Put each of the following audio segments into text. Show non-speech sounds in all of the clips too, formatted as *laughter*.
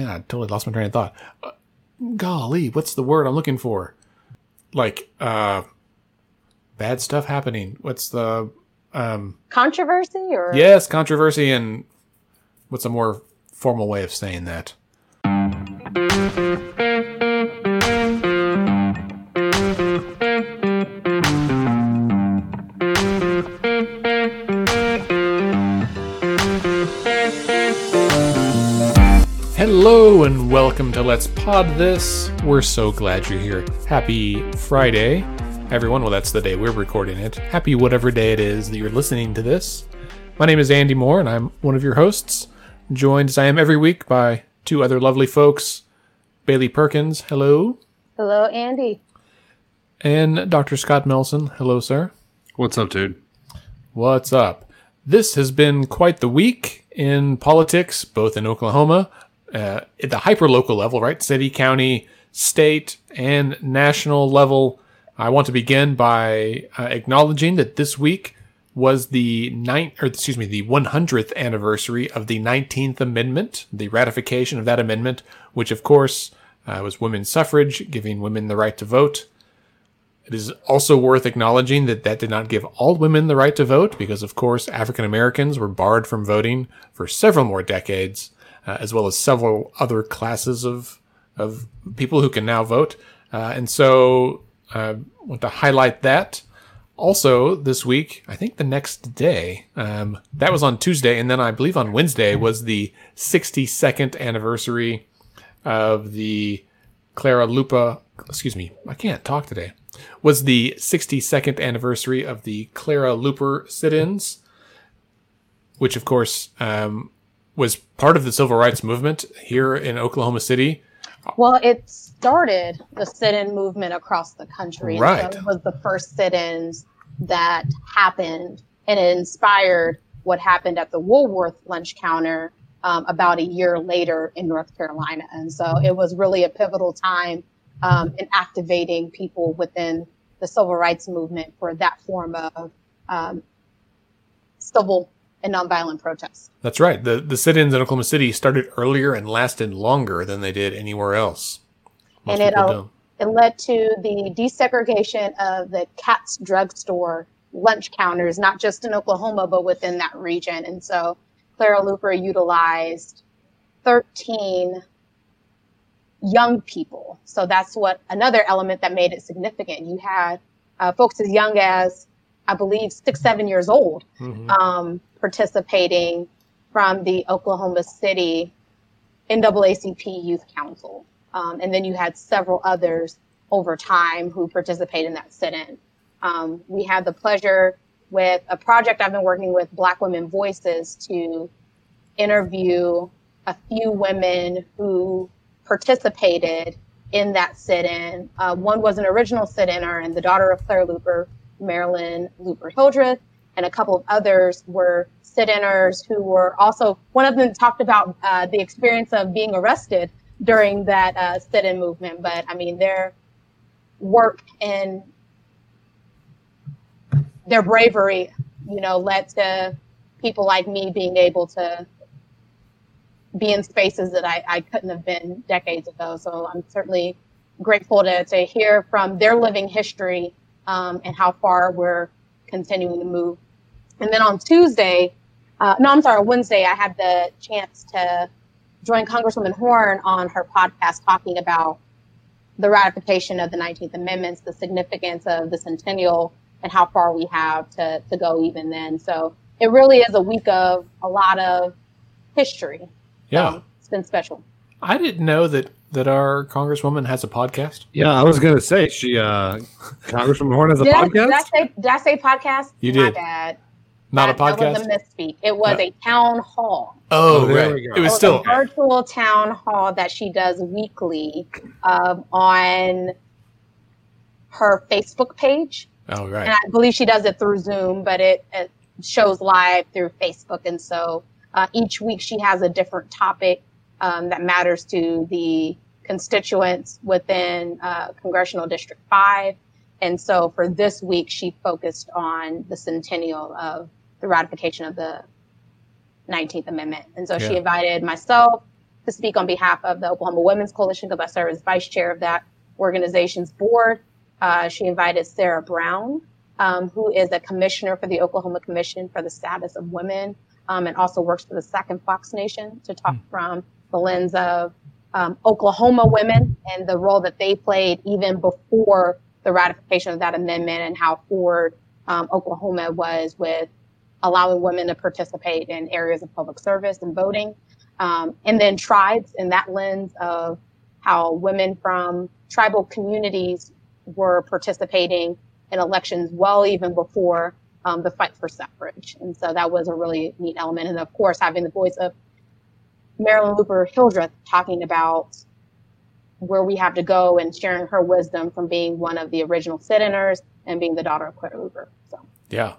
man, I totally lost my train of thought. Uh, golly, what's the word I'm looking for? Like, uh, bad stuff happening. What's the, um, Controversy or yes, controversy and what's a more formal way of saying that? Hello and welcome to Let's Pod This. We're so glad you're here. Happy Friday, everyone. Well, that's the day we're recording it. Happy whatever day it is that you're listening to this. My name is Andy Moore, and I'm one of your hosts, joined as I am every week by two other lovely folks Bailey Perkins, hello, Hello, Andy. and Dr. Scott Melson, hello, sir. What's up, dude? What's up? This has been quite the week in politics, both in Oklahoma, uh, at the hyperlocal level, right? City, county, state, and national level. I want to begin by uh, acknowledging that this week was the ninth, or excuse me, the 100th anniversary of the 19th Amendment, the ratification of that amendment, which of course uh, was women's suffrage, giving women the right to vote. It is also worth acknowledging that that did not give all women the right to vote, because of course African Americans were barred from voting for several more decades, uh, as well as several other classes of of people who can now vote. Uh, and so, uh, I want to highlight that. Also, this week, I think the next day, um, that was on Tuesday, and then I believe on Wednesday was the 62nd anniversary of the Clara Lupa. Excuse me, I can't talk today. Was the 62nd anniversary of the Clara Luper sit-ins, which of course um, was part of the civil rights movement here in Oklahoma City. Well, it started the sit-in movement across the country. and Right. So it was the first sit-ins that happened, and it inspired what happened at the Woolworth lunch counter um, about a year later in North Carolina. And so it was really a pivotal time um, in activating people within the civil rights movement for that form of um, civil and nonviolent protests. That's right. The the sit-ins in Oklahoma City started earlier and lasted longer than they did anywhere else. Most and it, people uh, it led to the desegregation of the Katz drugstore lunch counters, not just in Oklahoma, but within that region. And so Clara Luper utilized 13 young people. So that's what another element that made it significant. You had uh, folks as young as, I believe, six, seven years old Mhm. um, participating from the Oklahoma City NAACP Youth Council. Um, and then you had several others over time who participate in that sit-in. Um, we had the pleasure with a project I've been working with Black Women Voices to interview a few women who participated in that sit-in. Uh, one was an original sit-inner and the daughter of Claire Luper, Marilyn Luper Hildreth, and a couple of others were sit-inners who were also, one of them talked about uh, the experience of being arrested during that uh, sit-in movement. But I mean, their work and their bravery, you know, led to people like me being able to be in spaces that I, I couldn't have been decades ago. So I'm certainly grateful to, to hear from their living history um, and how far we're continuing to move. And then on Tuesday, uh, no, I'm sorry, Wednesday, I had the chance to join Congresswoman Horn on her podcast talking about the ratification of the 19th Amendments, the significance of the centennial, and how far we have to, to go even then. So it really is a week of a lot of history. Yeah. Um, it's been special. I didn't know that that our congresswoman has a podcast. Yeah, I was gonna say she, uh, Congresswoman Horn has a Did I, podcast. did I say did I say podcast? You My did. bad. Not a That- That podcast. was a misspeak. It was No. a town hall. oh, Oh, there right. we go. It was It still a virtual town hall that she does weekly um, on her Facebook page. Oh, right. And. I believe she does it through Zoom, but it, it shows live through Facebook. And so uh, each week she has a different topic um, that matters to the constituents within uh, Congressional District 5. And so for this week, she focused on the centennial of the ratification of the 19th Amendment. And so she invited myself, to speak on behalf of the Oklahoma Women's Coalition because I serve as vice chair of that organization's board. Uh, she invited Sarah Brown, um, who is a commissioner for the Oklahoma Commission for the Status of Women um, and also works for the Sac and Fox Nation to talk from the lens of um, Oklahoma women and the role that they played even before the ratification of that amendment and how forward um, Oklahoma was with allowing women to participate in areas of public service and voting. Um, and then tribes in that lens of how women from tribal communities were participating in elections well even before um, the fight for suffrage. And so that was a really neat element. And of course, having the voice of Marilyn Luper Hildreth talking about where we have to go and sharing her wisdom from being one of the original sit-inners and being the daughter of Claire Luper. So yeah,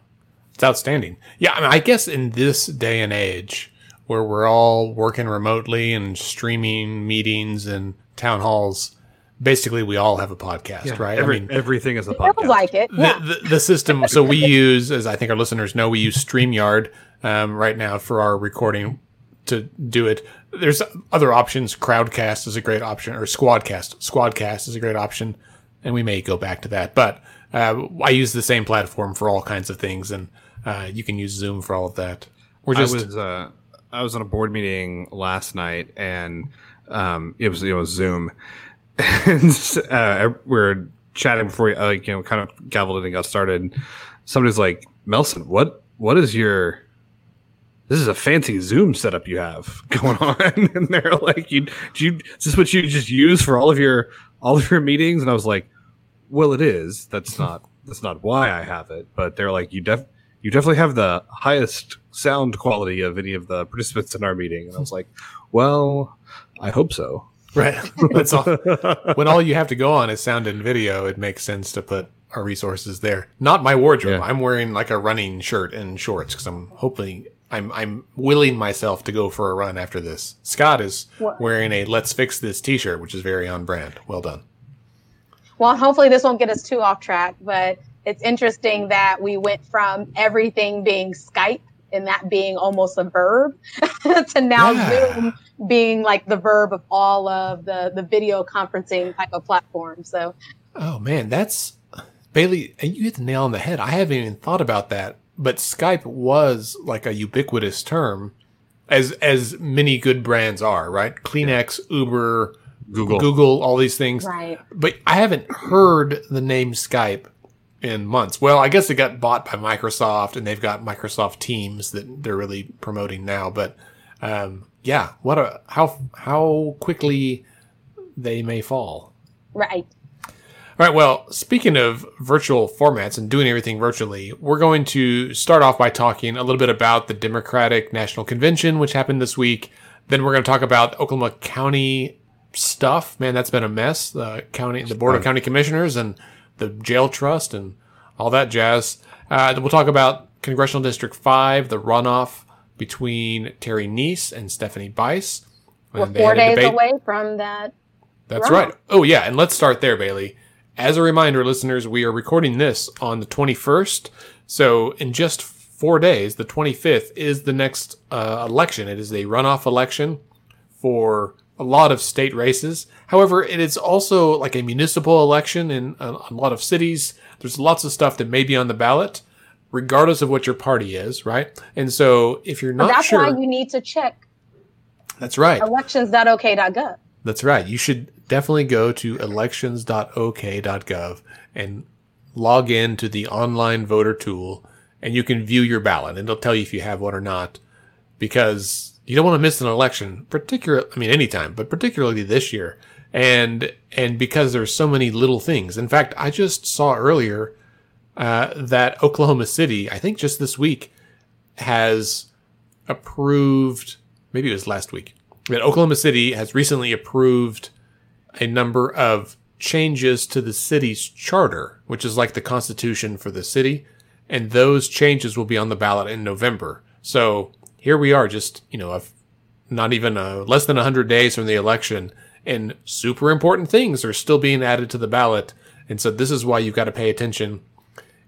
it's outstanding. Yeah, I mean, I guess in this day and age where we're all working remotely and streaming meetings and town halls, basically we all have a podcast, Yeah, right? every- I mean, everything is a it feels podcast. like it. Yeah. the, the, the system. So we use, as I think our listeners know, we use StreamYard um, right now for our recording to do it. There's other options. Crowdcast is a great option, or Squadcast. Squadcast is a great option, and we may go back to that. But uh, I use the same platform for all kinds of things, and uh, you can use Zoom for all of that. We're just I was uh, I was on a board meeting last night, and um, it was it was Zoom, *laughs* and uh, we are chatting before we, uh, like you know kind of gavelled in and got started. Somebody's like, "Melson, what what is your this is a fancy Zoom setup you have *laughs* going on?" *laughs* and they're like, "You do you is this what you just use for all of your all of your meetings?" And I was like, "Well, it is. That's hmm. not that's not why I have it." But they're like, "You def." you definitely have the highest sound quality of any of the participants in our meeting. And I was like, well, I hope so. right. *laughs* That's all. when all you have to go on is sound and video, it makes sense to put our resources there. Not my wardrobe. Yeah. I'm wearing like a running shirt and shorts because I'm hoping I'm I'm willing myself to go for a run after this. Scott is What? wearing a "Let's Fix This" T-shirt, which is very on brand. Well done. Well, hopefully this won't get us too off track, but it's interesting that we went from everything being Skype and that being almost a verb *laughs* to now Yeah. Zoom being like the verb of all of the, the video conferencing type of platforms. So Oh man, that's Bailey. And you hit the nail on the head. I haven't even thought about that. But Skype was like a ubiquitous term, as as many good brands are. Right? Kleenex, Uber, Google. Google, all these things. right. But I haven't heard the name Skype in months. Well, I guess it got bought by Microsoft, and they've got Microsoft Teams that they're really promoting now. But um, yeah, what a how how quickly they may fall. Right. All right. Well, speaking of virtual formats and doing everything virtually, we're going to start off by talking a little bit about the Democratic National Convention, which happened this week. Then we're going to talk about Oklahoma County stuff. Man, that's been a mess. The county, the Board of County Commissioners, and the jail trust, and all that jazz. Uh, then we'll talk about Congressional District Five, the runoff between Terry Neese and Stephanie Bice. We're four days debate. away from that. That's Right. right. Oh, yeah. And let's start there, Bailey. As a reminder, listeners, we are recording this on the 21st. So, in just four days, the 25th is the next uh, election. It is a runoff election for a lot of state races. However, it is also like a municipal election in a, a lot of cities. There's lots of stuff that may be on the ballot, regardless of what your party is, right? And so, if you're not that's sure, why you need to check that's right. elections.ok.gov. That's right. You should definitely go to elections.ok.gov and log in to the online voter tool and you can view your ballot and it'll tell you if you have one or not because you don't want to miss an election, particularly I mean anytime, but particularly this year. And and because there's so many little things. In fact, I just saw earlier uh, that Oklahoma City, I think just this week, has approved, maybe it was last week, that Oklahoma City has recently approved a number of changes to the city's charter, which is like the constitution for the city. And those changes will be on the ballot in November. So here we are, just, you know, a, not even uh less than 100 days from the election, and super important things are still being added to the ballot. And so this is why you've got to pay attention.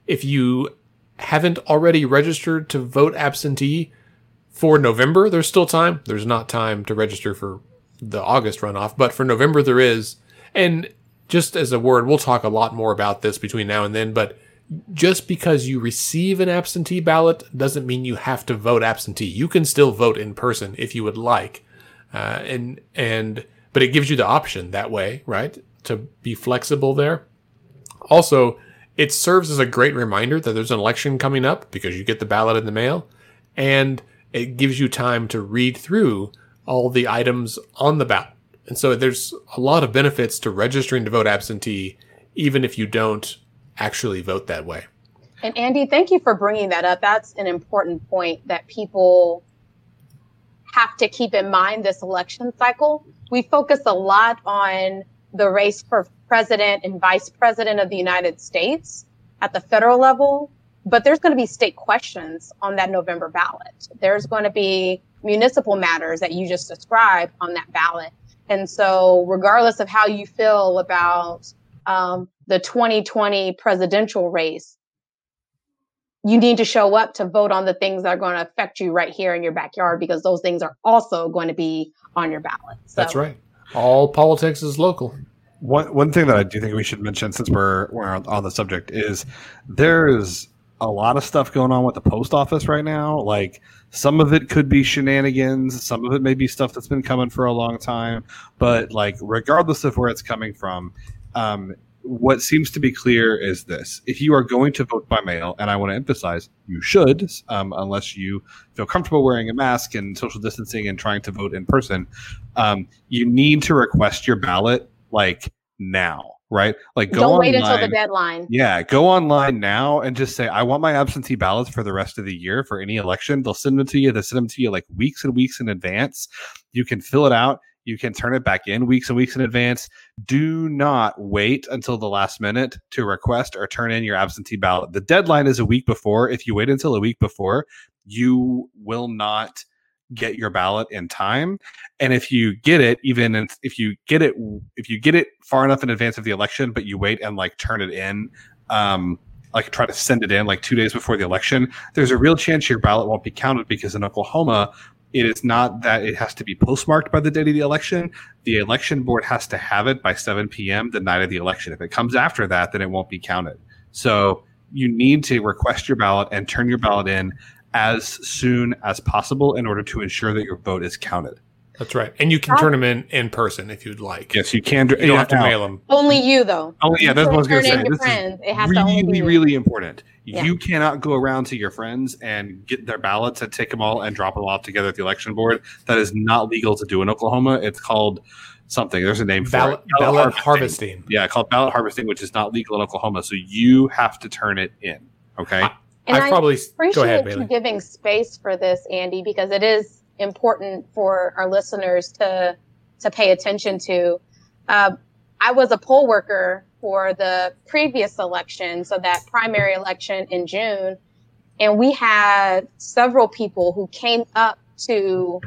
If you haven't already registered to vote absentee, for November, there's still time. There's not time to register for the August runoff, but for November there is. And just as a word, we'll talk a lot more about this between now and then, but just because you receive an absentee ballot doesn't mean you have to vote absentee. You can still vote in person if you would like. Uh, and, and, but it gives you the option that way, right? To be flexible there. Also, it serves as a great reminder that there's an election coming up because you get the ballot in the mail and it gives you time to read through all the items on the ballot. And so there's a lot of benefits to registering to vote absentee, even if you don't actually vote that way. And Andy, thank you for bringing that up. That's an important point that people have to keep in mind this election cycle. We focus a lot on the race for president and vice president of the United States at the federal level, but there's going to be state questions on that November ballot. There's going to be municipal matters that you just described on that ballot. And so, regardless of how you feel about um, the 2020 presidential race, you need to show up to vote on the things that are going to affect you right here in your backyard because those things are also going to be on your ballot. So. That's right. All politics is local. One one thing that I do think we should mention, since we're we're on the subject, is there's a lot of stuff going on with the post office right now. Like some of it could be shenanigans, some of it may be stuff that's been coming for a long time. But like regardless of where it's coming from, um, what seems to be clear is this: if you are going to vote by mail, and I want to emphasize you should, um, unless you feel comfortable wearing a mask and social distancing and trying to vote in person, um, you need to request your ballot like now right? Like go Don't wait until the deadline. Yeah, go online now and just say, I want my absentee ballots for the rest of the year for any election. They'll send them to you. They send them to you like weeks and weeks in advance. You can fill it out. You can turn it back in weeks and weeks in advance. Do not wait until the last minute to request or turn in your absentee ballot. The deadline is a week before. If you wait until a week before, you will not get your ballot in time and if you get it even if you get it if you get it far enough in advance of the election but you wait and like turn it in um like try to send it in like two days before the election there's a real chance your ballot won't be counted because in oklahoma it is not that it has to be postmarked by the date of the election. The election board has to have it by 7 p.m. the night of the election. If it comes after that, then it won't be counted. So you need to request your ballot and turn your ballot in as soon as possible in order to ensure that your vote is counted. That's right, and you can turn them in in person if you'd like. Yes, you can. You don't have to mail them. Only you though. Oh yeah, that's what I was going to say. This friends. It has really, to really important. Yeah. You cannot go around to your friends and get their ballots and take them all and drop them off together at the election board. That is not legal to do in Oklahoma. It's called something. There's a name ballot, for it. Ballot, ballot harvesting. harvesting. Yeah, called ballot harvesting, which is not legal in Oklahoma. So you have to turn it in. Okay. I, and I, I probably appreciate go ahead, you giving space for this, Andy, because it is important for our listeners to to pay attention to. Uh, I was a poll worker for the previous election, so that primary election in June, and we had several people who came up to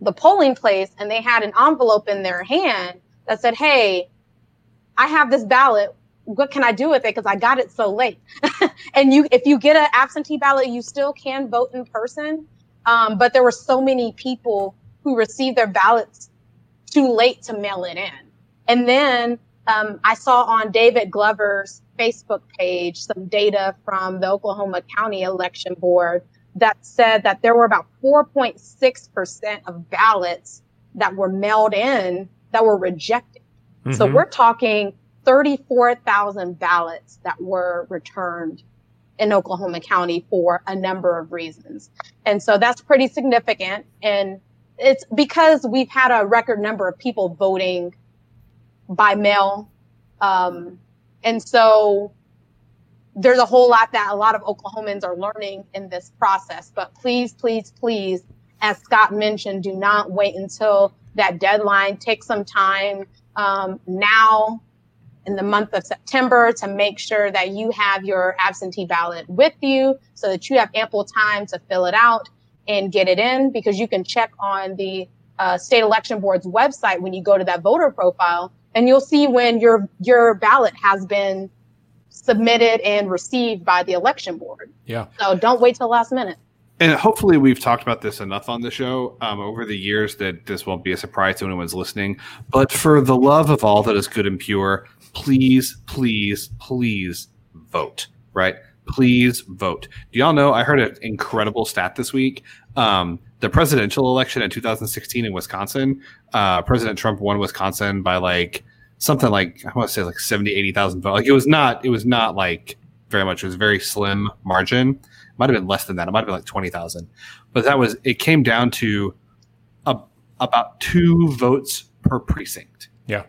the polling place and they had an envelope in their hand that said, "Hey, I have this ballot what can I do with it? Because I got it so late. *laughs* and you, if you get an absentee ballot, you still can vote in person. Um, but there were so many people who received their ballots too late to mail it in. And then um, I saw on David Glover's Facebook page some data from the Oklahoma County Election Board that said that there were about 4.6% of ballots that were mailed in that were rejected. Mm-hmm. So we're talking 34,000 ballots that were returned in Oklahoma County for a number of reasons. And so that's pretty significant. And it's because we've had a record number of people voting by mail. Um, and so there's a whole lot that a lot of Oklahomans are learning in this process. But please, please, please, as Scott mentioned, do not wait until that deadline. Take some time um, now in the month of September to make sure that you have your absentee ballot with you so that you have ample time to fill it out and get it in because you can check on the uh, state election board's website when you go to that voter profile and you'll see when your your ballot has been submitted and received by the election board. Yeah. So don't wait till last minute. And hopefully we've talked about this enough on the show um, over the years that this won't be a surprise to anyone's listening. But for the love of all that is good and pure, please, please, please vote. Right? Please vote. Do y'all know? I heard an incredible stat this week. Um, the presidential election in 2016 in Wisconsin, uh, President Trump won Wisconsin by like something like I want to say like 70, 80,000 votes. Like it was not, it was not like very much. It was a very slim margin might have been less than that. It might have been like twenty thousand, but that was it. Came down to a, about two votes per precinct. Yeah,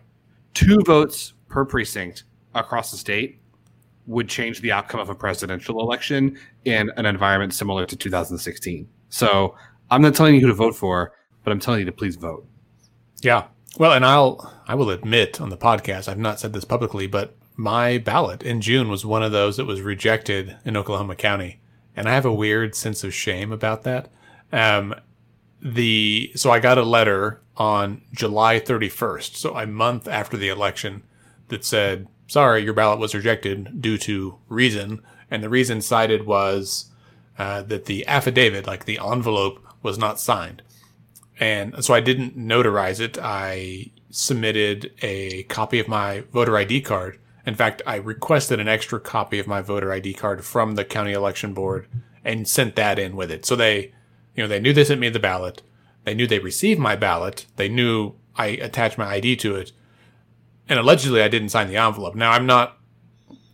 two votes per precinct across the state would change the outcome of a presidential election in an environment similar to 2016. So I'm not telling you who to vote for, but I'm telling you to please vote. Yeah. Well, and I'll I will admit on the podcast, I've not said this publicly, but my ballot in June was one of those that was rejected in Oklahoma County and I have a weird sense of shame about that. Um, the so I got a letter on July 31st, so a month after the election, that said, "Sorry, your ballot was rejected due to reason," and the reason cited was uh, that the affidavit, like the envelope, was not signed, and so I didn't notarize it. I submitted a copy of my voter ID card in fact, I requested an extra copy of my voter ID card from the county election board and sent that in with it. So they, you know, they knew they sent me the ballot. They knew they received my ballot. They knew I attached my ID to it. And allegedly, I didn't sign the envelope. Now, I'm not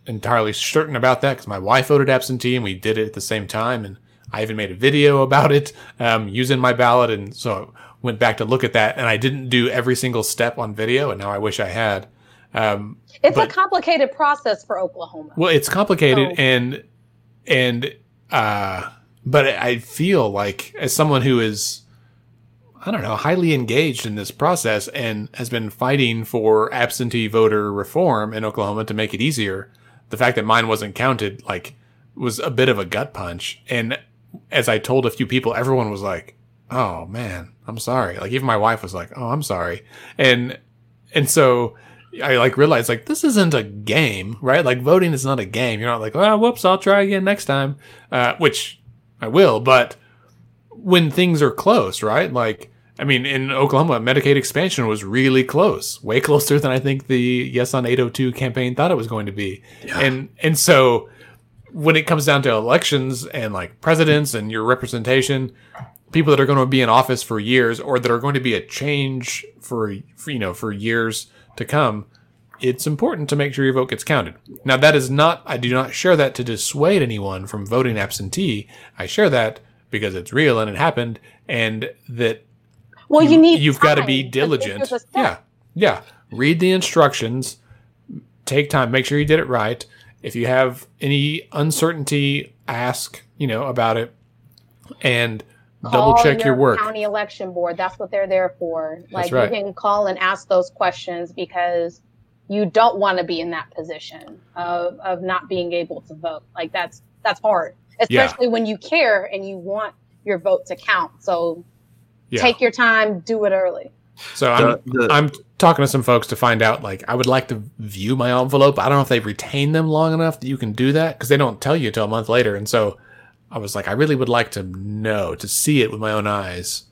entirely certain about that because my wife voted absentee and we did it at the same time. And I even made a video about it um, using my ballot. And so I went back to look at that. And I didn't do every single step on video. And now I wish I had. Um, it's but, a complicated process for Oklahoma. Well, it's complicated so. and and uh but I feel like as someone who is I don't know, highly engaged in this process and has been fighting for absentee voter reform in Oklahoma to make it easier, the fact that mine wasn't counted like was a bit of a gut punch. And as I told a few people, everyone was like, "Oh man, I'm sorry." Like even my wife was like, "Oh, I'm sorry." And and so I like realized like this isn't a game, right? Like voting is not a game. You're not like, oh, whoops, I'll try again next time, uh, which I will. But when things are close, right? Like, I mean, in Oklahoma, Medicaid expansion was really close, way *laughs* closer than I think the Yes on 802 campaign thought it was going to be. Yeah. And and so when it comes down to elections and like presidents and your representation, people that are going to be in office for years or that are going to be a change for, for you know for years to come, it's important to make sure your vote gets counted. Now, that is not, I do not share that to dissuade anyone from voting absentee. I share that because it's real and it happened, and that well, you, you need you've got to be diligent. Yeah, yeah. Read the instructions. Take time. Make sure you did it right. If you have any uncertainty, ask you know about it, and double check your, your, work. County election board. That's what they're there for. Like right. you can call and ask those questions because you don't want to be in that position of, of not being able to vote. Like that's that's hard, especially yeah. when you care and you want your vote to count. So yeah. take your time, do it early. So I'm the, I'm talking to some folks to find out. Like, I would like to view my envelope. I don't know if they retain them long enough that you can do that because they don't tell you until a month later. And so I was like, I really would like to know, to see it with my own eyes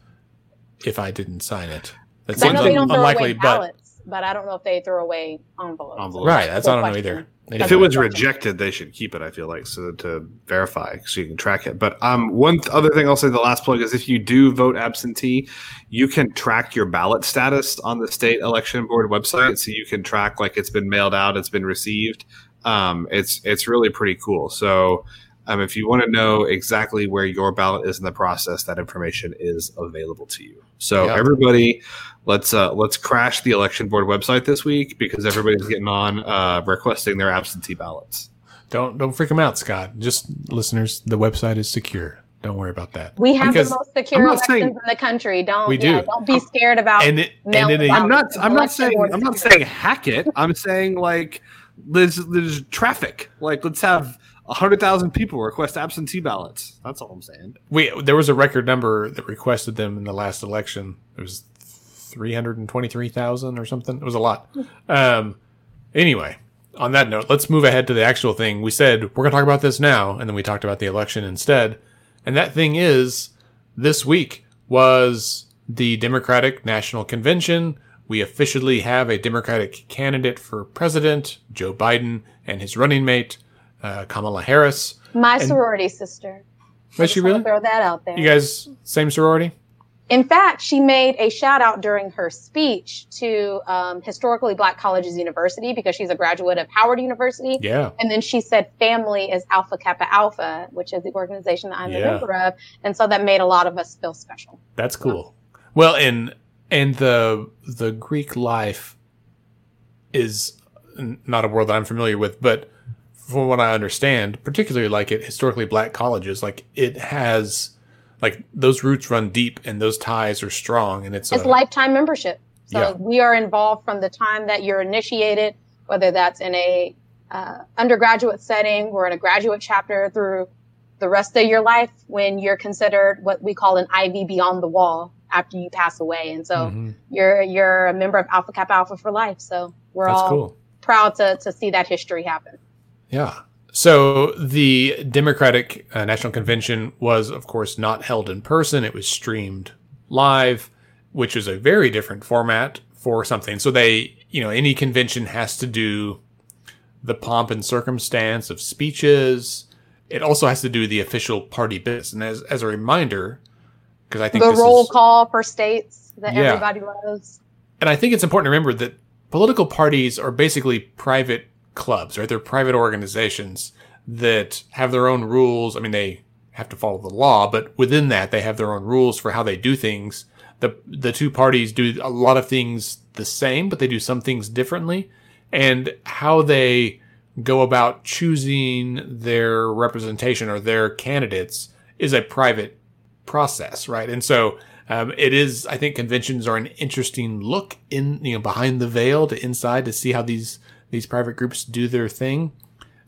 if I didn't sign it. That seems un- unlikely, but but I don't know if they throw away envelopes. envelopes. Right, that's I don't know either. if it was rejected, they should keep it. I feel like so to verify so you can track it. But um, one th- other thing I'll say, the last plug is if you do vote absentee, you can track your ballot status on the state election board website. So you can track like it's been mailed out, it's been received. Um, it's it's really pretty cool. So um, if you want to know exactly where your ballot is in the process, that information is available to you. So yep. everybody, let's uh, let's crash the election board website this week because everybody's getting on uh, requesting their absentee ballots. Don't don't freak them out, Scott. Just listeners, the website is secure. Don't worry about that. We have because the most secure elections saying, in the country. Don't we do. Yeah, don't be scared about. And, it, and it, I'm not. I'm not saying. I'm not saying hack it. I'm saying like there's there's traffic. Like let's have hundred thousand people request absentee ballots. That's all I'm saying. We there was a record number that requested them in the last election. It was three hundred and twenty three thousand or something. It was a lot. *laughs* Um, anyway, on that note, let's move ahead to the actual thing. We said we're going to talk about this now, and then we talked about the election instead. And that thing is this week was the Democratic National Convention. We officially have a Democratic candidate for president, Joe Biden, and his running mate, uh, Kamala Harris. My sorority sister. Was she really? Throw that out there. You guys, same sorority? In fact, she made a shout out during her speech to um, historically black colleges university because she's a graduate of Howard University. Yeah. And then she said family is Alpha Kappa Alpha, which is the organization that I'm Yeah. a member of. And so that made a lot of us feel special. That's cool. Well, and and the the Greek life is not a world that I'm familiar with, but from what I understand, particularly like at historically black colleges, like it has like those roots run deep and those ties are strong, and it's, It's a, lifetime membership. So Yeah. we are involved from the time that you're initiated, whether that's in a uh, undergraduate setting or in a graduate chapter through the rest of your life when you're considered what we call an Ivy beyond the wall after you pass away. And so Mhm. you're you're a member of Alpha Kappa Alpha for life. So we're that's all cool. proud to to see that history happen. Yeah. So the Democratic uh, National Convention was, of course, not held in person. It was streamed live, which is a very different format for something. So they, you know, any convention has to do the pomp and circumstance of speeches. It also has to do the official party business. And as, as a reminder, because I think The roll is, call for states that Yeah. everybody loves. and I think it's important to remember that political parties are basically private clubs, right? They're private organizations that have their own rules. I mean, they have to follow the law, but within that, they have their own rules for how they do things. The the two parties do a lot of things the same, but they do some things differently, and how they go about choosing their representation or their candidates is a private process, right? And so um, it is. I think conventions are an interesting look in you know behind the veil to inside to see how these these private groups do their thing.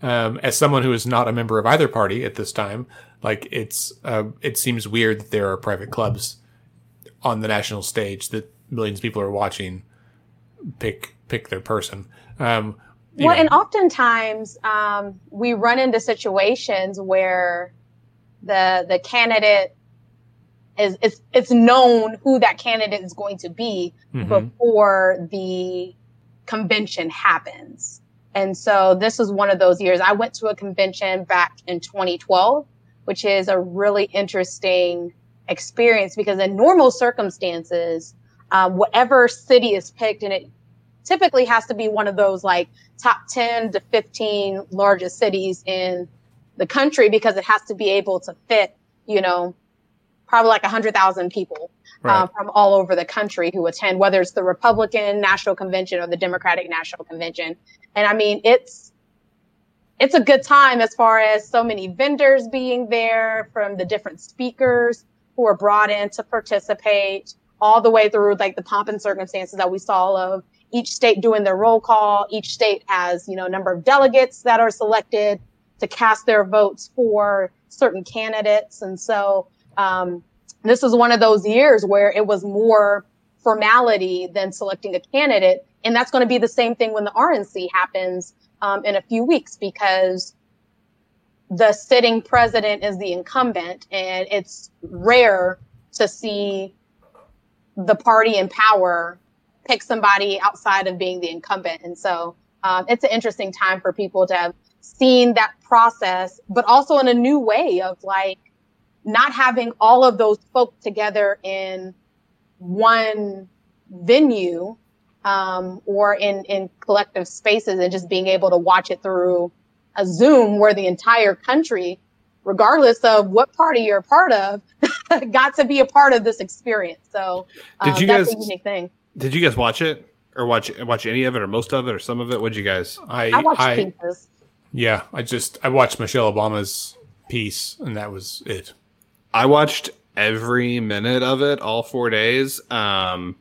Um, as someone who is not a member of either party at this time, like it's uh, it seems weird that there are private clubs on the national stage that millions of people are watching pick pick their person. Um, Well, know, and oftentimes um, we run into situations where the the candidate is it's it's known who that candidate is going to be mhm. before the convention happens. And so this was one of those years. I went to a convention back in 2012, which is a really interesting experience because in normal circumstances, um, whatever city is picked, and it typically has to be one of those like top 10 to 15 largest cities in the country because it has to be able to fit, you know, probably like 100,000 people right. uh, from all over the country who attend, whether it's the Republican National Convention or the Democratic National Convention. And I mean, it's it's a good time as far as so many vendors being there from the different speakers who are brought in to participate all the way through like the pomp and circumstances that we saw of each state doing their roll call. Each state has, you know, a number of delegates that are selected to cast their votes for certain candidates. And so um, this is one of those years where it was more formality than selecting a candidate. And that's going to be the same thing when the RNC happens um, in a few weeks because the sitting president is the incumbent and it's rare to see the party in power pick somebody outside of being the incumbent. And so um, it's an interesting time for people to have seen that process, but also in a new way of like not having all of those folk together in one venue um, or in, in collective spaces and just being able to watch it through a Zoom where the entire country, regardless of what party you're a part of, *laughs* got to be a part of this experience. So Did um, you that's guys- a unique thing. Did you guys watch it or watch watch any of it or most of it or some of it? What'd you guys? I, I watched I pieces. yeah, I just I watched Michelle Obama's piece and that was it. I watched every minute of it all four days. Um,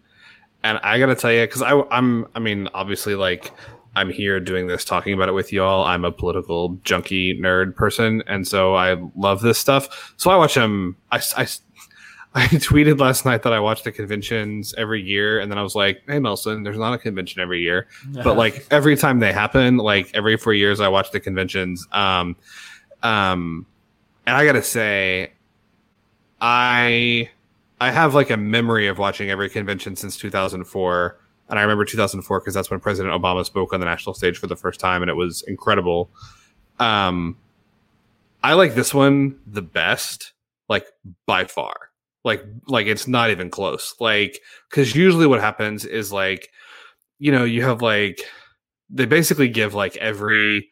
and I gotta tell you, because I'm, I mean, obviously, like I'm here doing this, talking about it with y'all. I'm a political junkie nerd person, and so I love this stuff. So I watch them. I, I, *laughs* I tweeted last night that I watch the conventions every year, and then I was like, "Hey, Nelson, there's not a convention every year." *laughs* but like every time they happen, like every four years, I watch the conventions. Um, um, and I gotta say, I I have like a memory of watching every convention since 2004, and I remember 2004 because that's when President Obama spoke on the national stage for the first time, and it was incredible. Um, I like this one the best, like by far. Like, like it's not even close. Like, because usually what happens is like, you know, you have like they basically give like every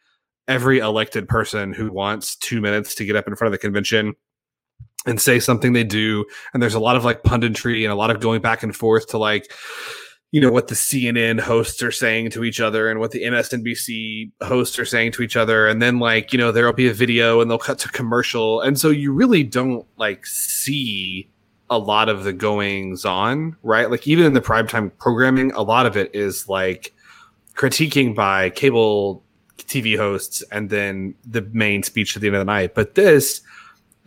every elected person who wants two minutes to get up in front of the convention and say something they do. And there's a lot of like punditry and a lot of going back and forth to like, you know, what the CNN hosts are saying to each other and what the MSNBC hosts are saying to each other. And then like, you know, there'll be a video and they'll cut to commercial. And so you really don't like see a lot of the goings on, right? Like even in the primetime programming, a lot of it is like critiquing by cable TV hosts and then the main speech at the end of the night. But this,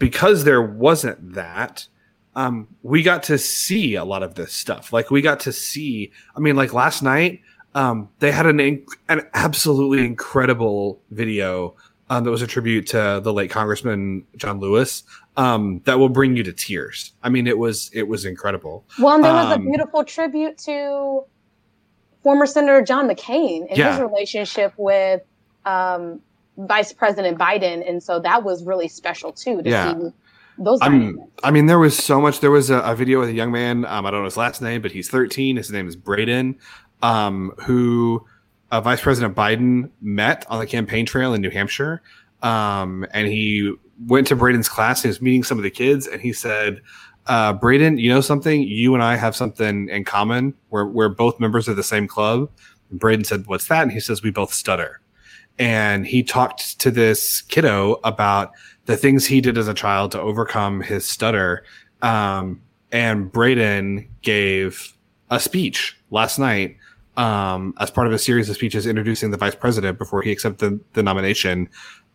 because there wasn't that, um, we got to see a lot of this stuff. Like we got to see, I mean, like last night, um, they had an an absolutely incredible video um, that was a tribute to the late Congressman John Lewis. Um, that will bring you to tears. I mean, it was it was incredible. Well, and there was a um, beautiful tribute to former Senator John McCain and yeah. his relationship with um, Vice President Biden, and so that was really special too to yeah. see those. I mean, I mean, there was so much. There was a, a video with a young man. Um, I don't know his last name, but he's 13. His name is Braden, um, who uh, Vice President Biden met on the campaign trail in New Hampshire, um, and he went to Braden's class. He was meeting some of the kids, and he said. Uh, Braden, you know something? You and I have something in common. We're, we're both members of the same club. And Braden said, What's that? And he says, We both stutter and he talked to this kiddo about the things he did as a child to overcome his stutter. Um, and Braden gave a speech last night um, as part of a series of speeches introducing the vice president before he accepted the, nomination,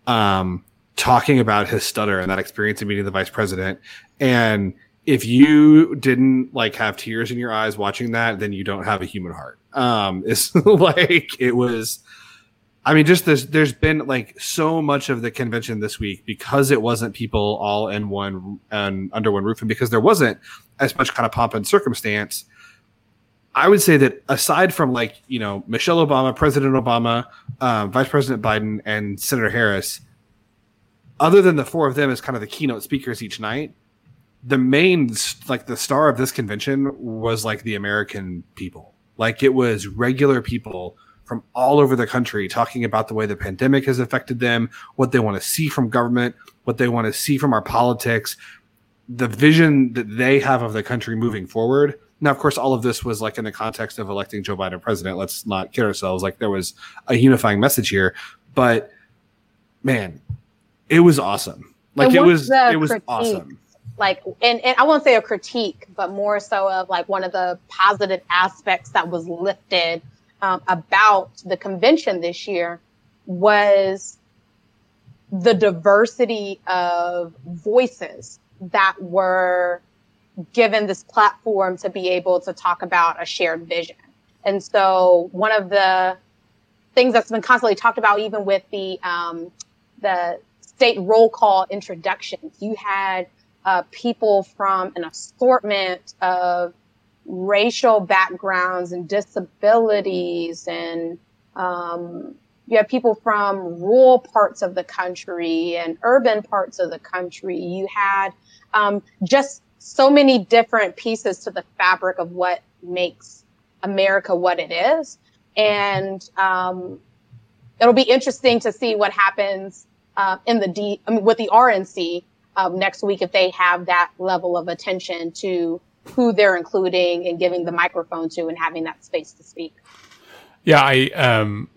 um, talking about his stutter and that experience of meeting the vice president. And if you didn't like have tears in your eyes watching that, then you don't have a human heart. Um, *laughs* it's like it was I mean, just there's there's been like so much of the convention this week because it wasn't people all in one and under one roof, and because there wasn't as much kind of pomp and circumstance. I would say that aside from like you know Michelle Obama, President Obama, um, Vice President Biden, and Senator Harris, other than the four of them as kind of the keynote speakers each night, the main like the star of this convention was like the American people. Like it was regular people from all over the country talking about the way the pandemic has affected them, what they want to see from government, what they want to see from our politics, the vision that they have of the country moving forward. Now, of course, all of this was like in the context of electing Joe Biden president. Let's not kid ourselves. Like there was a unifying message here, but man, it was awesome. Like it was, it was awesome. Like, and, and I won't say a critique, but more so of like one of the positive aspects that was lifted um, about the convention this year was the diversity of voices that were given this platform to be able to talk about a shared vision. And so one of the things that's been constantly talked about, even with the um, the state roll call introductions, you had uh, people from an assortment of racial backgrounds and disabilities and um, you have people from rural parts of the country and urban parts of the country. You had um, just so many different pieces to the fabric of what makes America what it is. And um, it'll be interesting to see what happens uh, in the D, I mean, with the RNC um, next week if they have that level of attention to who they're including and giving the microphone to and having that space to speak. Yeah, I um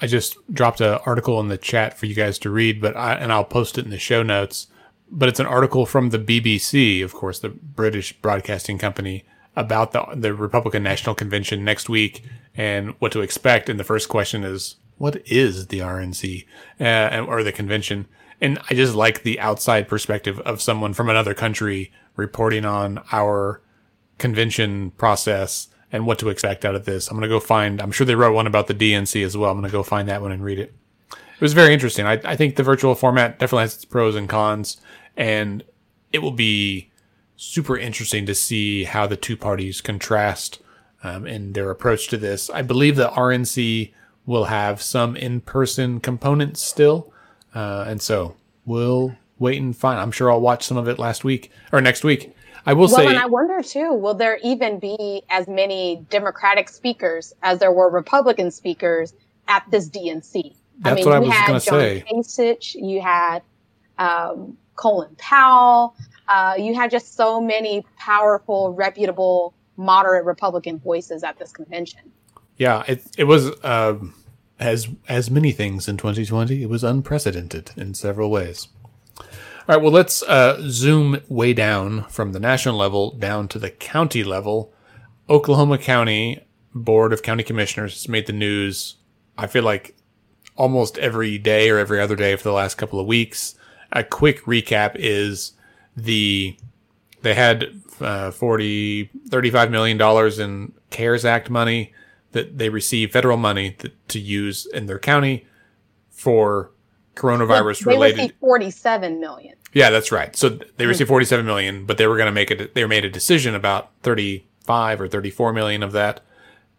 I just dropped an article in the chat for you guys to read, but I and I'll post it in the show notes. But it's an article from the BBC, of course, the British broadcasting company, about the the Republican National Convention next week and what to expect. And the first question is, what is the RNC uh, or the convention? And I just like the outside perspective of someone from another country reporting on our convention process and what to expect out of this. I'm going to go find, I'm sure they wrote one about the DNC as well. I'm going to go find that one and read it. It was very interesting. I, I think the virtual format definitely has its pros and cons, and it will be super interesting to see how the two parties contrast um, in their approach to this. I believe the RNC will have some in-person components still, uh, and so we'll wait and find. I'm sure I'll watch some of it last week or next week. I will well, say, and I wonder too, will there even be as many Democratic speakers as there were Republican speakers at this DNC? That's I mean, what I you was had gonna John say. Kasich, you had um, Colin Powell, uh, you had just so many powerful, reputable, moderate Republican voices at this convention. yeah, it it was um, as as many things in 2020. It was unprecedented in several ways. All right, well, let's uh, zoom way down from the national level down to the county level. Oklahoma County Board of County Commissioners has made the news. I feel like almost every day or every other day for the last couple of weeks. A quick recap is the they had uh, 40 35 million dollars in CARES Act money that they received federal money that, to use in their county for coronavirus they related received 47 million. yeah, that's right. So they received 47 million, but they were going to make it. They made a decision about 35 or 34 million of that,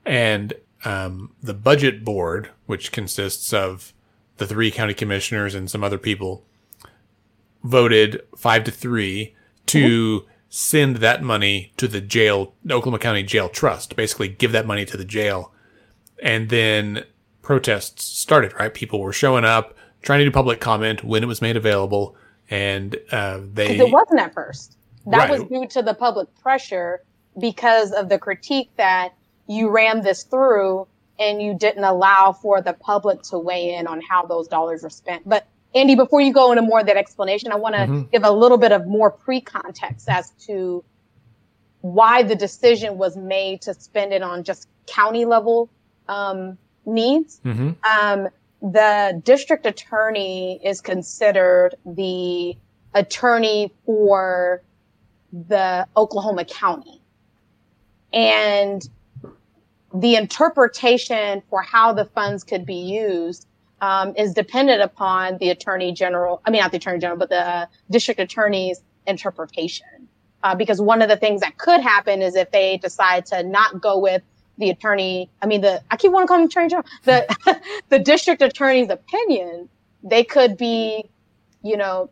and um, the budget board, which consists of the three county commissioners and some other people, voted five to three to send that money to the jail, the Oklahoma County Jail Trust. Basically, give that money to the jail, and then protests started. Right, people were showing up, trying to do public comment when it was made available, and uh, they Because it wasn't at first. That Right. was due to the public pressure because of the critique that you ran this through and you didn't allow for the public to weigh in on how those dollars were spent. But Andy, before you go into more of that explanation, I want to Mhm. give a little bit of more pre-context as to why the decision was made to spend it on just county level um, needs Mhm. um, the district attorney is considered the attorney for the Oklahoma County. And the interpretation for how the funds could be used um, is dependent upon the attorney general, I mean, not the attorney general, but the district attorney's interpretation. Uh, because one of the things that could happen is if they decide to not go with the attorney, I mean, the, I keep wanting to call him attorney general, the, *laughs* the district attorney's opinion, they could be, you know,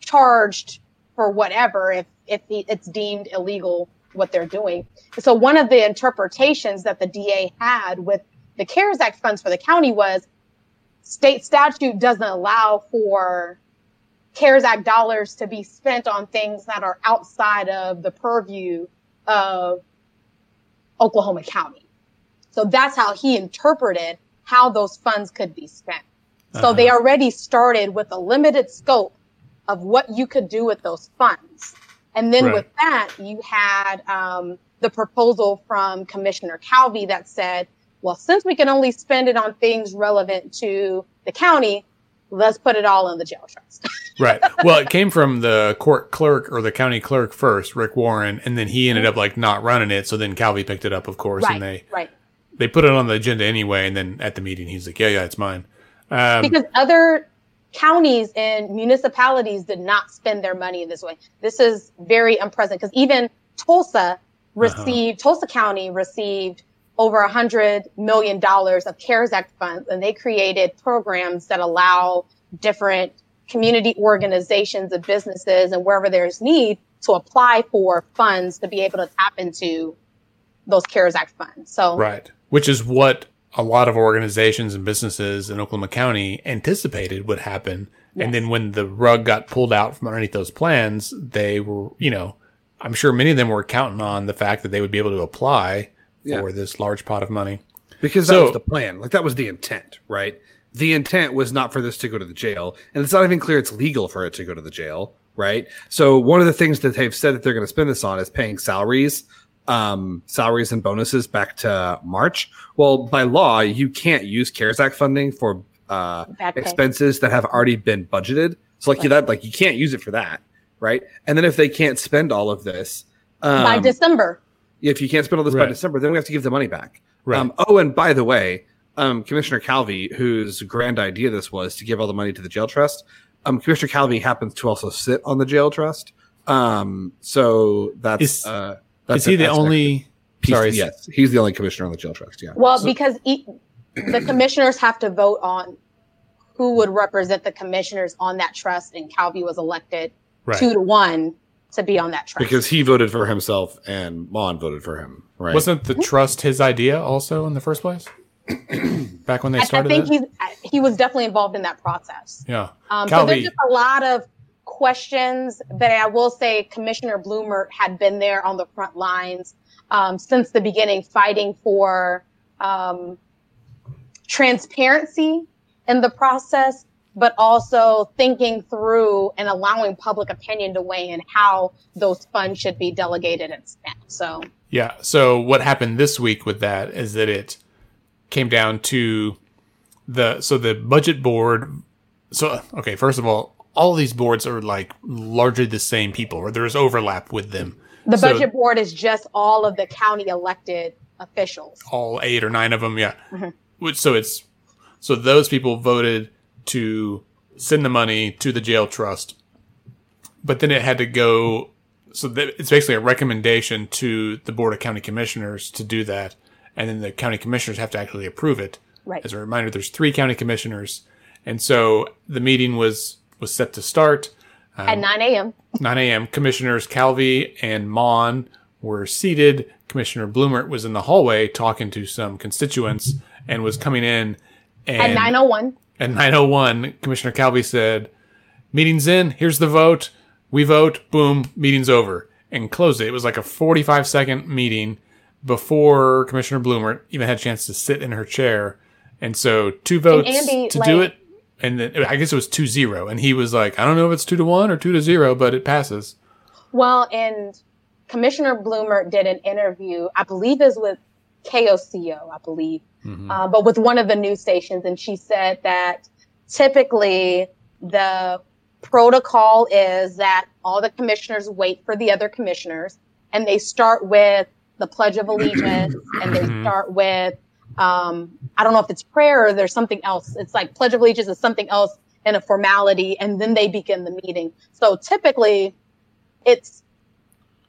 charged for whatever if, if it's deemed illegal what they're doing. So one of the interpretations that the DA had with the CARES Act funds for the county was state statute doesn't allow for CARES Act dollars to be spent on things that are outside of the purview of Oklahoma County. So that's how he interpreted how those funds could be spent. So they already started with a limited scope of what you could do with those funds. And then Right. with that, you had um, the proposal from Commissioner Calvey that said, well, since we can only spend it on things relevant to the county, let's put it all in the jail trust. *laughs* right. Well, it came from the court clerk or the county clerk first, Rick Warren, and then he ended up like not running it. So then Calvey picked it up, of course, and they right. they put it on the agenda anyway. And then at the meeting, he's like, "Yeah, yeah, it's mine." Um, because other counties and municipalities did not spend their money in this way. This is very unprecedented because even Tulsa received, Tulsa County received over a hundred million dollars of CARES Act funds, and they created programs that allow different community organizations and businesses and wherever there's need to apply for funds to be able to tap into those CARES Act funds. So right, which is what a lot of organizations and businesses in Oklahoma County anticipated would happen. And then when the rug got pulled out from underneath those plans, they were, you know, I'm sure many of them were counting on the fact that they would be able to apply Yeah. for this large pot of money. because that So- was the plan. Like that was the intent, right? The intent was not for this to go to the jail, and it's not even clear it's legal for it to go to the jail, right? So one of the things that they've said that they're going to spend this on is paying salaries, um, salaries and bonuses back to March. Well, by law, you can't use CARES Act funding for uh, expenses that have already been budgeted. So like you that like you can't use it for that, right? And then if they can't spend all of this um, by December, if you can't spend all this by December, then we have to give the money back. Right. Um, oh, and by the way, um, Commissioner Calvey, whose grand idea this was to give all the money to the jail trust, um, Commissioner Calvey happens to also sit on the jail trust. Um, so that's Is- uh, that's Is he the only? He's- Sorry, yes, he's the only commissioner on the jail trust. Yeah. Well, So- because e- the commissioners have to vote on who would represent the commissioners on that trust, and Calvey was elected Right. two to one to be on that trust. Because he voted for himself and Maughan voted for him, right? Wasn't the trust his idea also in the first place? *clears throat* Back when they started, I, I think it? he's he was definitely involved in that process. Yeah. Um, so there's just a lot of questions, but I will say Commissioner Blumert had been there on the front lines um, since the beginning, fighting for um, transparency in the process, but also thinking through and allowing public opinion to weigh in how those funds should be delegated and spent. So Yeah. So what happened this week with that is that it came down to the so the budget board. So okay, first of all, all of these boards are like largely the same people, or there's overlap with them. the So- budget board is just all of the county elected officials. all eight or nine of them. Yeah. Mhm. Which so it's so those people voted to send the money to the jail trust, but then it had to go. So that it's basically a recommendation to the board of county commissioners to do that, and then the county commissioners have to actually approve it. Right. As a reminder, there's three county commissioners, and so the meeting was was set to start. Uh, At 9 a.m. 9 a.m. Commissioners Calvey and Maughan were seated. Commissioner Blumert was in the hallway talking to some constituents and was coming in. And At 901. At 901, Commissioner Calvey said, Meeting's in. Here's the vote. We vote. Boom. Meeting's over. And closed it. It was like a 45 second meeting before Commissioner Blumert even had a chance to sit in her chair. And so two votes Andy, to do it. And then I guess it was 2 0. And he was like, I don't know if it's 2 to 1 or 2 to 0, but it passes. Well, and Commissioner Blumert did an interview, I believe is with KOCO, I believe, Mhm. uh, but with one of the news stations. And she said that typically the protocol is that all the commissioners wait for the other commissioners and they start with the Pledge of Allegiance and they Mhm. start with, um, I don't know if it's prayer or there's something else. It's like Pledge of Allegiance is something else and a formality, and then they begin the meeting. So typically, it's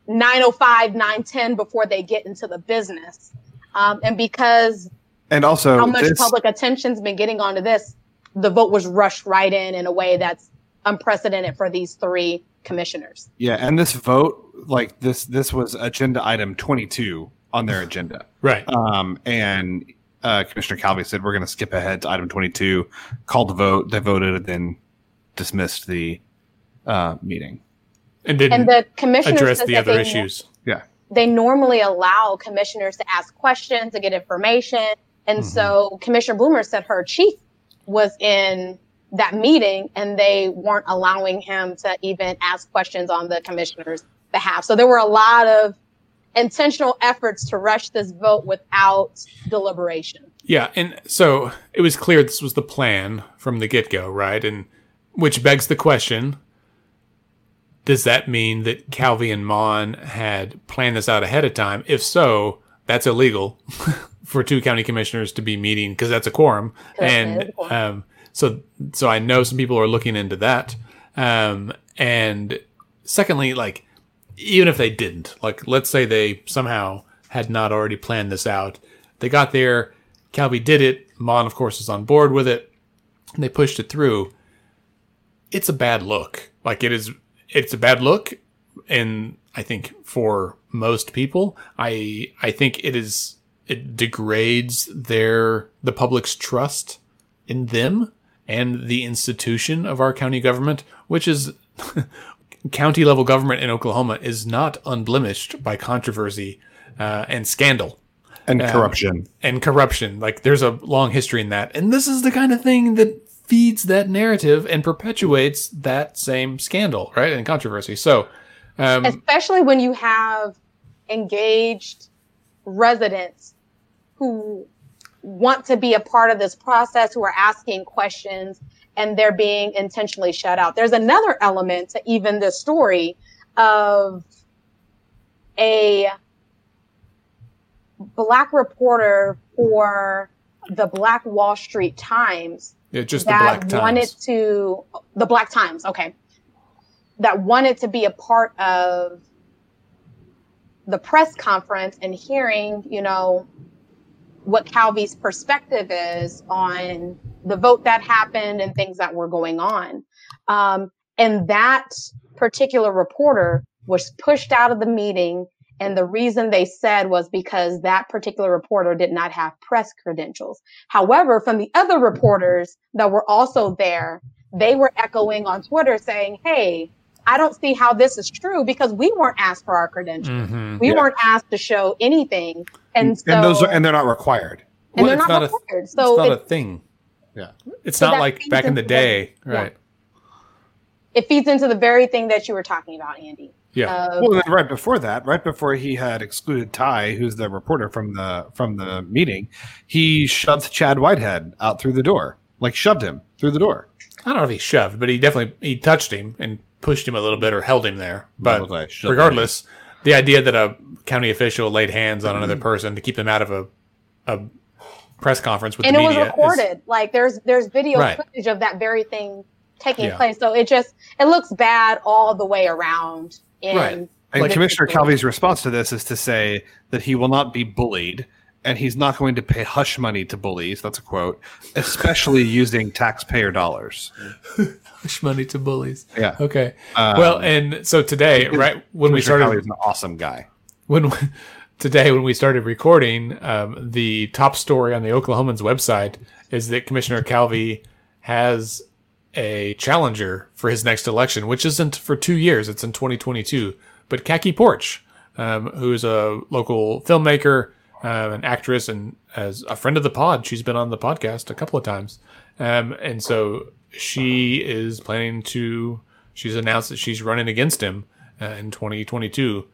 905 910 before they get into the business um, and because and also how much this- public attention's been getting onto this the vote was rushed right in in a way that's unprecedented for these three commissioners yeah, and this vote, like this, this was agenda item twenty two on their agenda. *sighs* Right. Um, and uh, Commissioner Calvey said we're going to skip ahead to item 22, called the vote, they voted, and then dismissed the uh, meeting. And didn't and the commissioners address the that other they, issues. they normally allow commissioners to ask questions to get information and Mhm. so commissioner blumert said her chief was in that meeting and they weren't allowing him to even ask questions on the commissioner's behalf so there were a lot of intentional efforts to rush this vote without deliberation Yeah, and so it was clear this was the plan from the get go, right? And which begs the question does that mean that Calvey and Maughan had planned this out ahead of time? If so, that's illegal *laughs* for two county commissioners to be meeting because that's a quorum. 'Cause it is And a quorum. um, so, so I know some people are looking into that. Um, and secondly, like, even if they didn't, like, let's say they somehow had not already planned this out, they got there, Calvey did it, Maughan, of course, is on board with it, and they pushed it through. It's a bad look. Like, it is, it's a bad look, and I think for most people, I, I think it is, it degrades their, the public's trust in them and the institution of our county government, which is *laughs* county level government in Oklahoma is not unblemished by controversy uh, and scandal And Um, corruption. and corruption. Like there's a long history in that. And this is the kind of thing that feeds that narrative and perpetuates that same scandal, right? And controversy. So, um, especially when you have engaged residents who want to be a part of this process, who are asking questions, and they're being intentionally shut out. There's another element to even this story of a black reporter for the Black Wall Street Times yeah, just the that Black wanted Times. to the Black Times, okay, that wanted to be a part of the press conference and hearing, you know, what Calvey's perspective is on the vote that happened and things that were going on. Um, and that particular reporter was pushed out of the meeting. And the reason they said was because that particular reporter did not have press credentials. However, from the other reporters that were also there, they were echoing on Twitter saying, Hey, I don't see how this is true because we weren't asked for our credentials. Mm-hmm, we yeah. weren't asked to show anything. And so, and those are, and they're not required. And well, they're not required. A, so it's not a thing. Yeah. It's so not like back in the day. The, right. Yeah. It feeds into the very thing that you were talking about, Andy. Yeah. Uh, well, right before that, right before he had excluded Ty, who's the reporter from the from the meeting, he shoved Chad Whitehead out through the door, like shoved him through the door. I don't know if he shoved, but he definitely he touched him and pushed him a little bit or held him there. But regardless, the idea that a county official laid hands on another mm-hmm. person to keep them out of a a press conference with and the it was recorded. Is, like there's there's video right. footage of that very thing taking yeah. place. So it just it looks bad all the way around. In right. And like Commissioner Calvey's response to this is to say that he will not be bullied and he's not going to pay hush money to bullies. That's a quote, especially using taxpayer dollars. *laughs* hush money to bullies. Yeah. Okay. Um, well, and so today, right when we started, he's an awesome guy. When today, when we started recording, um, the top story on the Oklahomans website is that Commissioner Calvey has a challenger for his next election, which isn't for two years; it's in 2022. But Kaki Porch, um, who's a local filmmaker um, an actress and as a friend of the pod. She's been on the podcast a couple of times. Um, and so she is planning to, she's announced that she's running against him uh, in 2022,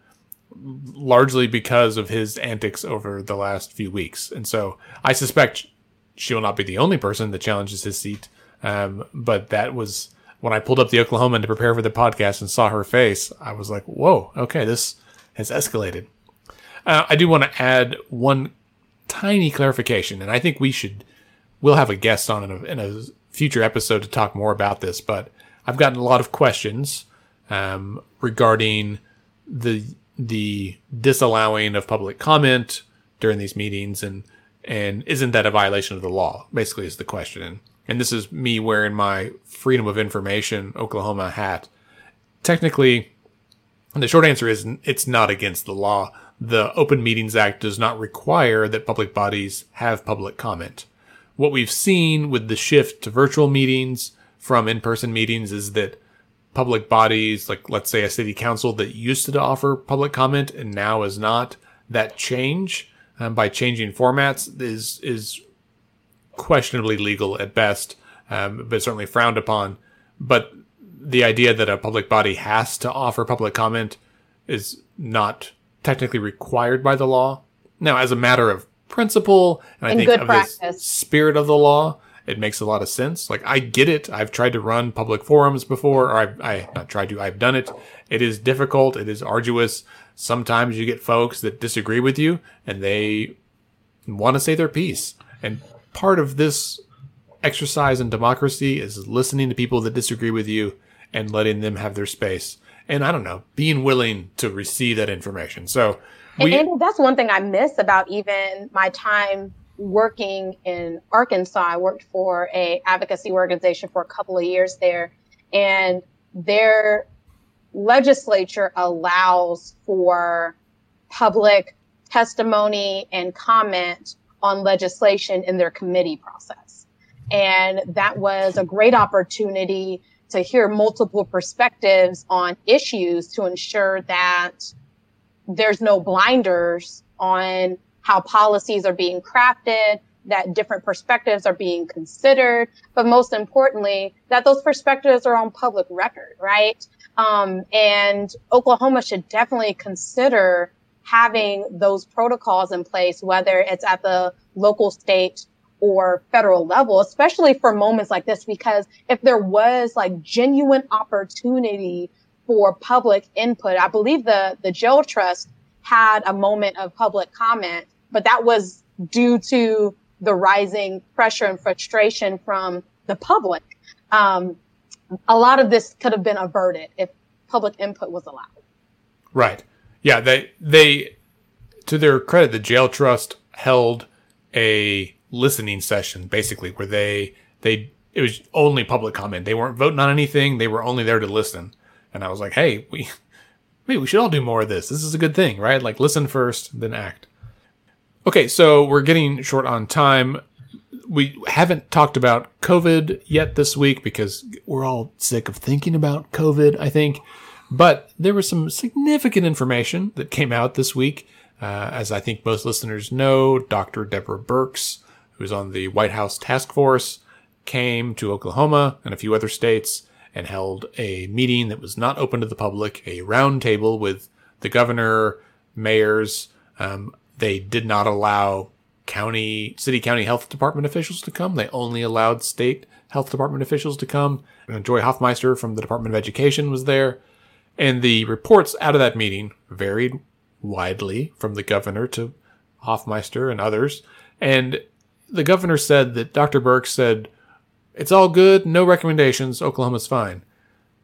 largely because of his antics over the last few weeks. And so I suspect she will not be the only person that challenges his seat. Um, but that was when I pulled up the Oklahoman to prepare for the podcast and saw her face. I was like, whoa, okay, this has escalated. Uh, I do want to add one tiny clarification, and I think we should we'll have a guest on in a, in a future episode to talk more about this. But I've gotten a lot of questions um, regarding the the disallowing of public comment during these meetings, and and isn't that a violation of the law? Basically, is the question. And, this is me wearing my Freedom of Information Oklahoma hat. Technically, the short answer is it's not against the law the Open Meetings Act does not require that public bodies have public comment. What we've seen with the shift to virtual meetings from in person meetings is that public bodies, like let's say a city council that used to offer public comment and now is not, that change um, by changing formats is is questionably legal at best, um, but certainly frowned upon. But the idea that a public body has to offer public comment is not technically required by the law. Now, as a matter of principle, and I think of practice. the spirit of the law, it makes a lot of sense. Like I get it. I've tried to run public forums before, or I've I not tried to. I've done it. It is difficult. It is arduous. Sometimes you get folks that disagree with you, and they want to say their piece. And part of this exercise in democracy is listening to people that disagree with you and letting them have their space and I don't know, being willing to receive that information. So, we, and, and that's one thing I miss about even my time working in Arkansas. I worked for a advocacy organization for a couple of years there, and their legislature allows for public testimony and comment on legislation in their committee process. And that was a great opportunity to hear multiple perspectives on issues to ensure that there's no blinders on how policies are being crafted, that different perspectives are being considered, but most importantly, that those perspectives are on public record, right? Um, and Oklahoma should definitely consider having those protocols in place, whether it's at the local, state, or federal level, especially for moments like this, because if there was like genuine opportunity for public input, I believe the, the jail trust had a moment of public comment, but that was due to the rising pressure and frustration from the public. Um, a lot of this could have been averted if public input was allowed. Right. Yeah. They they to their credit, the jail trust held a listening session basically where they they it was only public comment. They weren't voting on anything. They were only there to listen. And I was like, hey, we *laughs* we should all do more of this. This is a good thing, right? Like listen first, then act. Okay, so we're getting short on time. We haven't talked about COVID yet this week because we're all sick of thinking about COVID, I think. But there was some significant information that came out this week. Uh, as I think most listeners know, Dr. Deborah Birx, who's on the White House task force, came to Oklahoma and a few other states and held a meeting that was not open to the public, a roundtable with the governor, mayors. Um, they did not allow county, city, county health department officials to come. They only allowed state health department officials to come. And Joy Hofmeister from the Department of Education was there. And the reports out of that meeting varied widely from the governor to Hofmeister and others. And the governor said that Dr. Burke said, it's all good, no recommendations, Oklahoma's fine.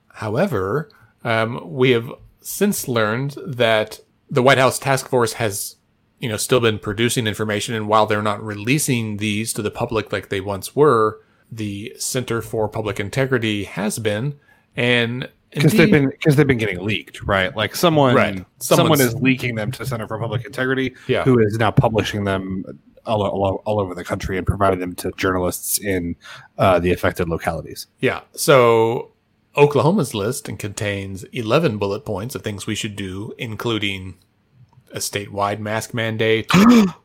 However, um, we have since learned that the White House task force has, you know, still been producing information, and while they're not releasing these to the public like they once were, the Center for Public Integrity has been, and because they've been because they've been getting leaked, right? Like someone, Right. someone is leaking them to Center for Public Integrity, Yeah. who is now publishing them all, all, all over the country and providing them to journalists in uh, the affected localities. Yeah. So Oklahoma's list and contains 11 bullet points of things we should do, including a statewide mask mandate,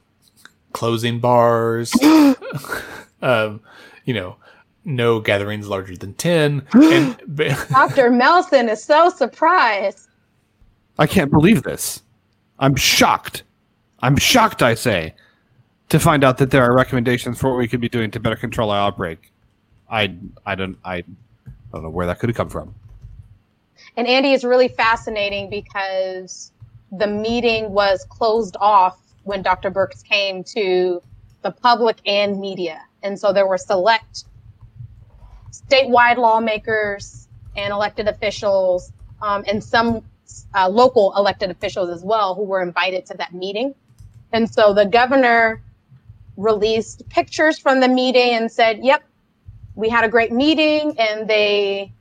*gasps* closing bars, *gasps* um, you know, no gatherings larger than 10. *gasps* And Dr. Melson is so surprised. I can't believe this. I'm shocked. I'm shocked, I say, to find out that there are recommendations for what we could be doing to better control our outbreak. I I don't I don't know where that could have come from. And Andy is really fascinating because the meeting was closed off when Dr. Birx came to the public and media. And so there were select statewide lawmakers and elected officials um, and some uh, local elected officials as well who were invited to that meeting. And so the governor released pictures from the meeting and said, yep, we had a great meeting and they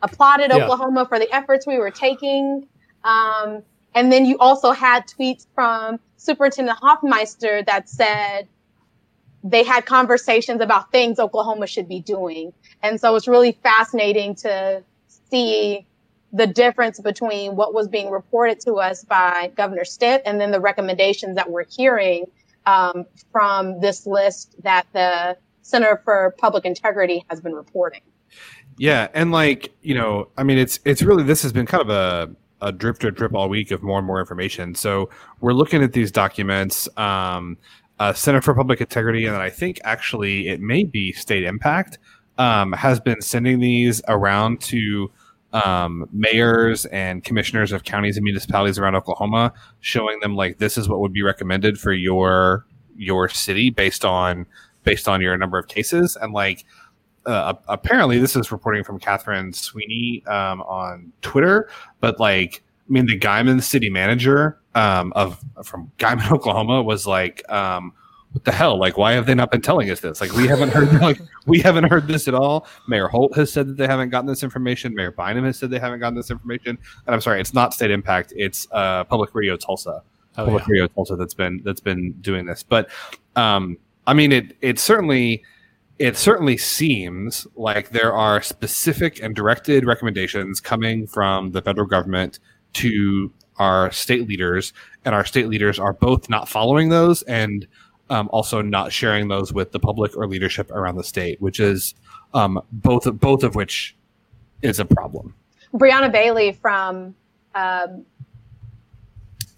applauded Yeah. Oklahoma for the efforts we were taking. Um, and then you also had tweets from Superintendent Hofmeister that said they had conversations about things Oklahoma should be doing. And so it's really fascinating to see the difference between what was being reported to us by Governor Stitt and then the recommendations that we're hearing um, from this list that the Center for Public Integrity has been reporting. Yeah, and like you know, I mean, it's it's really this has been kind of a a drip drip drip all week of more and more information. So we're looking at these documents. Um, uh, Center for Public Integrity, and I think actually it may be State Impact um, has been sending these around to um, mayors and commissioners of counties and municipalities around Oklahoma, showing them like this is what would be recommended for your your city based on based on your number of cases. And like uh, apparently this is reporting from Catherine Sweeney um, on Twitter, but like, I mean, the Guymon city manager um, of from Guymon, *laughs* Oklahoma, was like, um, "What the hell? Like, why have they not been telling us this? Like, we haven't heard *laughs* like we haven't heard this at all." Mayor Holt has said that they haven't gotten this information. Mayor Bynum has said they haven't gotten this information. And I'm sorry, it's not State Impact. It's uh, Public Radio Tulsa. Oh, Public yeah. Radio Tulsa that's been that's been doing this. But um, I mean, it it certainly it certainly seems like there are specific and directed recommendations coming from the federal government to our state leaders, and our state leaders are both not following those and um, also not sharing those with the public or leadership around the state, which is um, both both of which is a problem. Brianna Bailey from um,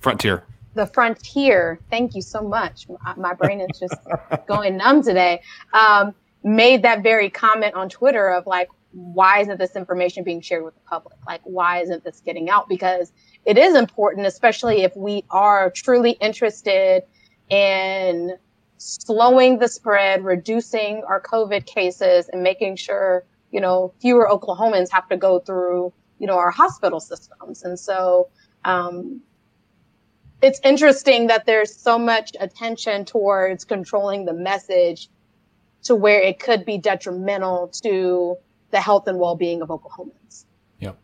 Frontier. the Frontier, thank you so much. My, my brain is just *laughs* going numb today. Um, made that very comment on Twitter of like, why isn't this information being shared with the public? Like, why isn't this getting out? Because it is important, especially if we are truly interested in slowing the spread, reducing our COVID cases, and making sure, you know, fewer Oklahomans have to go through you know, our hospital systems. And so um, it's interesting that there's so much attention towards controlling the message to where it could be detrimental to the health and well-being of Oklahomans. Yep.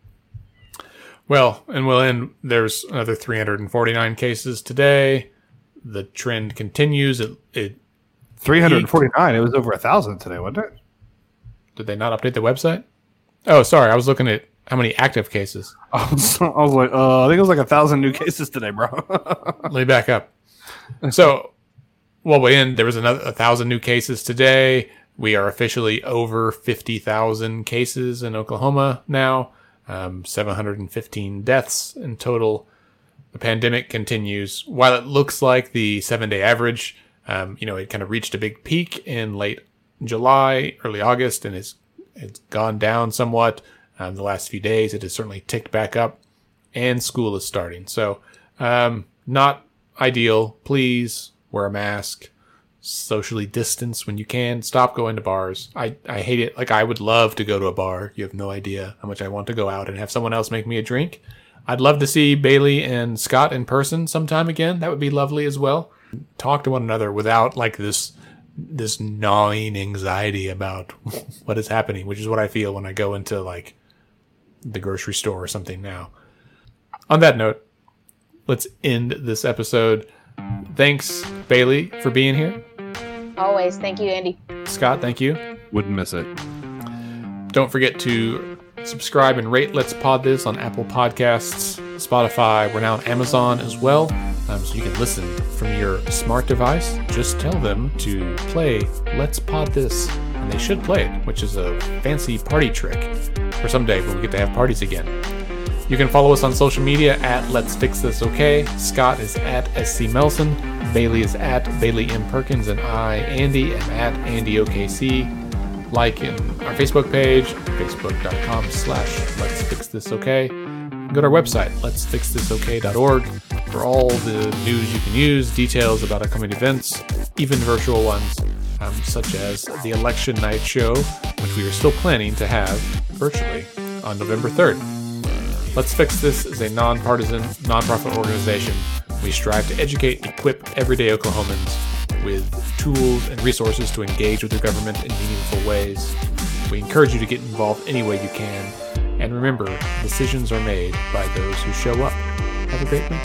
Well, and we'll end. There's another 349 cases today. The trend continues. It, it 349. It was over a thousand today, wasn't it? Did they not update the website? Oh, sorry. I was looking at how many active cases. *laughs* I was, I was like, uh, I think it was like a thousand new cases today, bro. *laughs* Let me back up. So, well, we end. There was another a thousand new cases today. We are officially over 50,000 cases in Oklahoma now. Um, 715 deaths in total. The pandemic continues. While it looks like the seven day average, um, you know, it kind of reached a big peak in late July, early August, and it's it's gone down somewhat. Um, the last few days, it has certainly ticked back up, and school is starting. So, um, not ideal. Please wear a mask, socially distance when you can. Stop going to bars. I, I hate it. Like, I would love to go to a bar. You have no idea how much I want to go out and have someone else make me a drink. I'd love to see Bailey and Scott in person sometime again. That would be lovely as well. Talk to one another without like this this gnawing anxiety about *laughs* what is happening, which is what I feel when I go into like the grocery store or something now. On that note, let's end this episode. Thanks, Bailey, for being here. Always. Thank you, Andy. Scott, thank you. Wouldn't miss it. Don't forget to subscribe and rate Let's Pod This on Apple Podcasts, Spotify. We're now on Amazon as well, um, so you can listen from your smart device. Just tell them to play Let's Pod This, and they should play it, which is a fancy party trick for someday when we get to have parties again. You can follow us on social media at Let's Fix This Okay. Scott is at SC Melson. Bailey is at Bailey M. Perkins. And I, Andy, am at Andy OKC. Like in our Facebook page, facebook.com slash Let's Fix This Okay. Go to our website, let's fix this let'sfixthisok.org, for all the news you can use, details about upcoming events, even virtual ones, um, such as the election night show, which we are still planning to have virtually on November 3rd. Let's Fix This is a nonpartisan, nonprofit organization. We strive to educate, equip everyday Oklahomans with tools and resources to engage with your government in meaningful ways. We encourage you to get involved any way you can. And remember, decisions are made by those who show up. Have a great week.